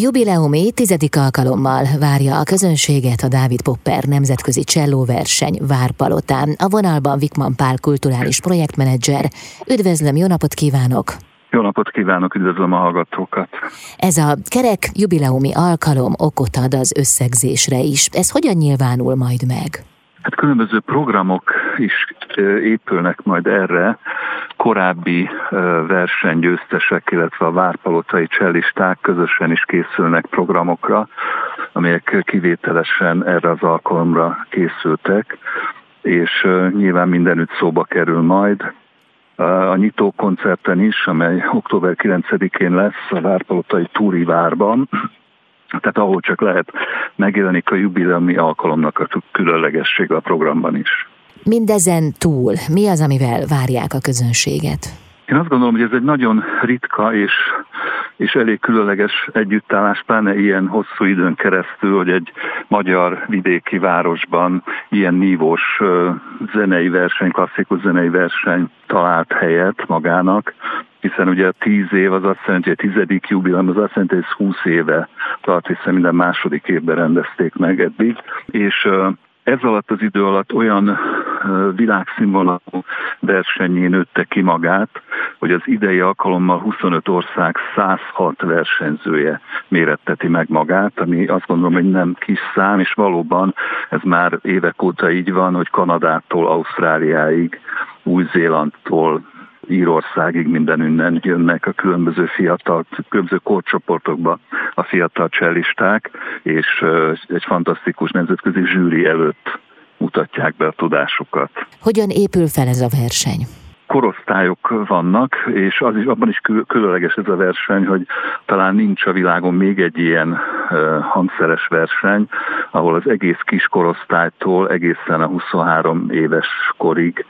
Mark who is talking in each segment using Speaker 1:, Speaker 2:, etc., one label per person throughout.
Speaker 1: Jubileumi tizedik alkalommal várja a közönséget a Dávid Popper nemzetközi csellóverseny Várpalotán. A vonalban Vikman Pál kulturális projektmenedzser. Üdvözlöm, jó napot kívánok!
Speaker 2: Jó napot kívánok, üdvözlöm a hallgatókat!
Speaker 1: Ez a kerek jubileumi alkalom okot ad az összegzésre is. Ez hogyan nyilvánul majd meg?
Speaker 2: Hát különböző programok is épülnek majd erre. Korábbi versenygyőztesek, illetve a várpalotai csellisták közösen is készülnek programokra, amelyek kivételesen erre az alkalomra készültek, és nyilván mindenütt szóba kerül majd. A nyitó koncerten is, amely október 9-én lesz a Várpalotai Túri Várban, tehát ahol csak lehet megjelenik a jubileumi alkalomnak a különlegessége a programban is.
Speaker 1: Mindezen túl, mi az, amivel várják a közönséget?
Speaker 2: Én azt gondolom, hogy ez egy nagyon ritka és, és elég különleges együttállás, pláne ilyen hosszú időn keresztül, hogy egy magyar vidéki városban ilyen nívós zenei verseny, klasszikus zenei verseny talált helyet magának, hiszen ugye tíz év az azt jelenti, hogy a tizedik jubileum az azt jelenti, hogy ez húsz éve tart, hiszen minden második évben rendezték meg eddig, és ez alatt az idő alatt olyan világszínvonalú versenyén nőtte ki magát, hogy az idei alkalommal 25 ország 106 versenyzője méretteti meg magát, ami azt gondolom, hogy nem kis szám, és valóban ez már évek óta így van, hogy Kanadától Ausztráliáig, Új-Zélandtól Írországig mindenünnen jönnek a különböző fiatal, különböző korcsoportokba a fiatal csellisták, és egy fantasztikus nemzetközi zsűri előtt mutatják be a tudásukat.
Speaker 1: Hogyan épül fel ez a verseny?
Speaker 2: korosztályok vannak, és az is, abban is különleges ez a verseny, hogy talán nincs a világon még egy ilyen hangszeres verseny, ahol az egész kis korosztálytól egészen a 23 éves korig,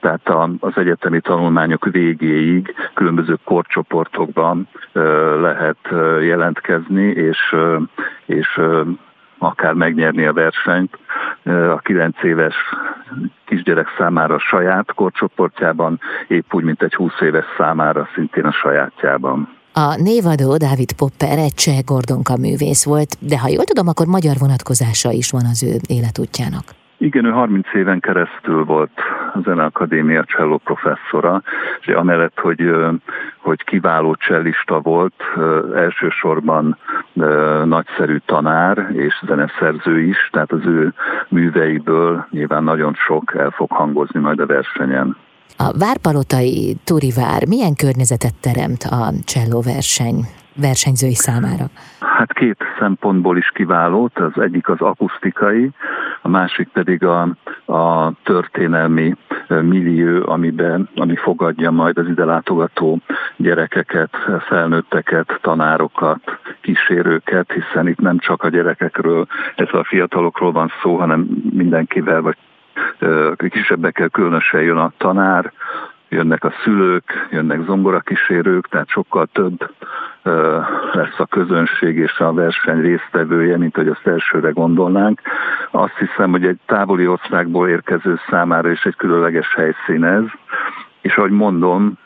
Speaker 2: tehát az egyetemi tanulmányok végéig különböző korcsoportokban lehet jelentkezni, és, és akár megnyerni a versenyt. A 9 éves kisgyerek számára a saját korcsoportjában, épp úgy, mint egy 20 éves számára szintén a sajátjában.
Speaker 1: A névadó Dávid Popper egy cseh Gordonka művész volt, de ha jól tudom, akkor magyar vonatkozása is van az ő életútjának.
Speaker 2: Igen, ő 30 éven keresztül volt a Zeneakadémia cselló professzora, és amellett, hogy, hogy kiváló csellista volt, elsősorban nagyszerű tanár és zeneszerző is, tehát az ő műveiből nyilván nagyon sok el fog hangozni majd a versenyen.
Speaker 1: A Várpalotai Turivár milyen környezetet teremt a cselló verseny versenyzői számára?
Speaker 2: Hát két szempontból is kiváló, az egyik az akusztikai, a másik pedig a, a történelmi millió, amiben, ami fogadja majd az ide látogató gyerekeket, felnőtteket, tanárokat, kísérőket, hiszen itt nem csak a gyerekekről, ez a fiatalokról van szó, hanem mindenkivel, vagy kisebbekkel különösen jön a tanár, jönnek a szülők, jönnek zongorakísérők, tehát sokkal több lesz a közönség és a verseny résztvevője, mint hogy azt elsőre gondolnánk. Azt hiszem, hogy egy távoli országból érkező számára is egy különleges helyszín ez, és ahogy mondom,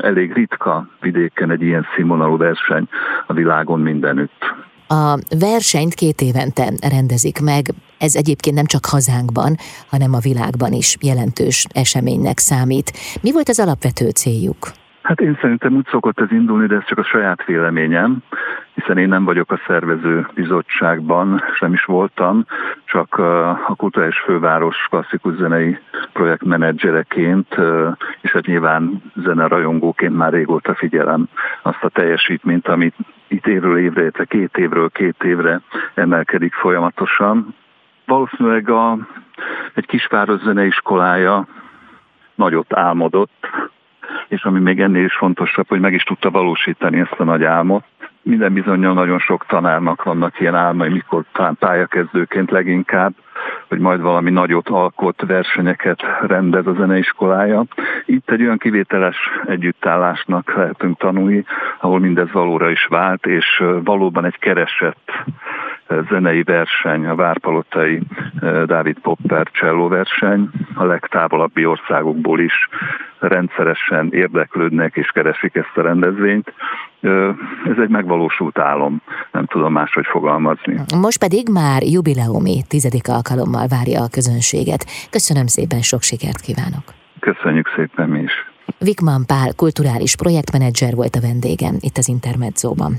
Speaker 2: elég ritka vidéken egy ilyen színvonalú verseny a világon mindenütt.
Speaker 1: A versenyt két évente rendezik meg, ez egyébként nem csak hazánkban, hanem a világban is jelentős eseménynek számít. Mi volt az alapvető céljuk?
Speaker 2: Hát én szerintem úgy szokott ez indulni, de ez csak a saját véleményem, hiszen én nem vagyok a szervező bizottságban, sem is voltam, csak a Kulturális Főváros klasszikus zenei projektmenedzsereként, és hát nyilván zenerajongóként már régóta figyelem azt a teljesítményt, amit itt évről évre, illetve két évről két évre emelkedik folyamatosan. Valószínűleg a, egy kisváros zeneiskolája nagyot álmodott, és ami még ennél is fontosabb, hogy meg is tudta valósítani ezt a nagy álmot. Minden bizonyal nagyon sok tanárnak vannak ilyen álmai, mikor talán pályakezdőként leginkább, hogy majd valami nagyot alkot versenyeket rendez a zeneiskolája. Itt egy olyan kivételes együttállásnak lehetünk tanulni, ahol mindez valóra is vált, és valóban egy keresett zenei verseny, a Várpalotai Dávid Popper cselló verseny, a legtávolabbi országokból is rendszeresen érdeklődnek és keresik ezt a rendezvényt. Ez egy megvalósult álom, nem tudom máshogy fogalmazni.
Speaker 1: Most pedig már jubileumi tizedik alkalommal várja a közönséget. Köszönöm szépen, sok sikert kívánok!
Speaker 2: Köszönjük szépen mi is!
Speaker 1: Vikman Pál kulturális projektmenedzser volt a vendégem itt az Intermedzóban.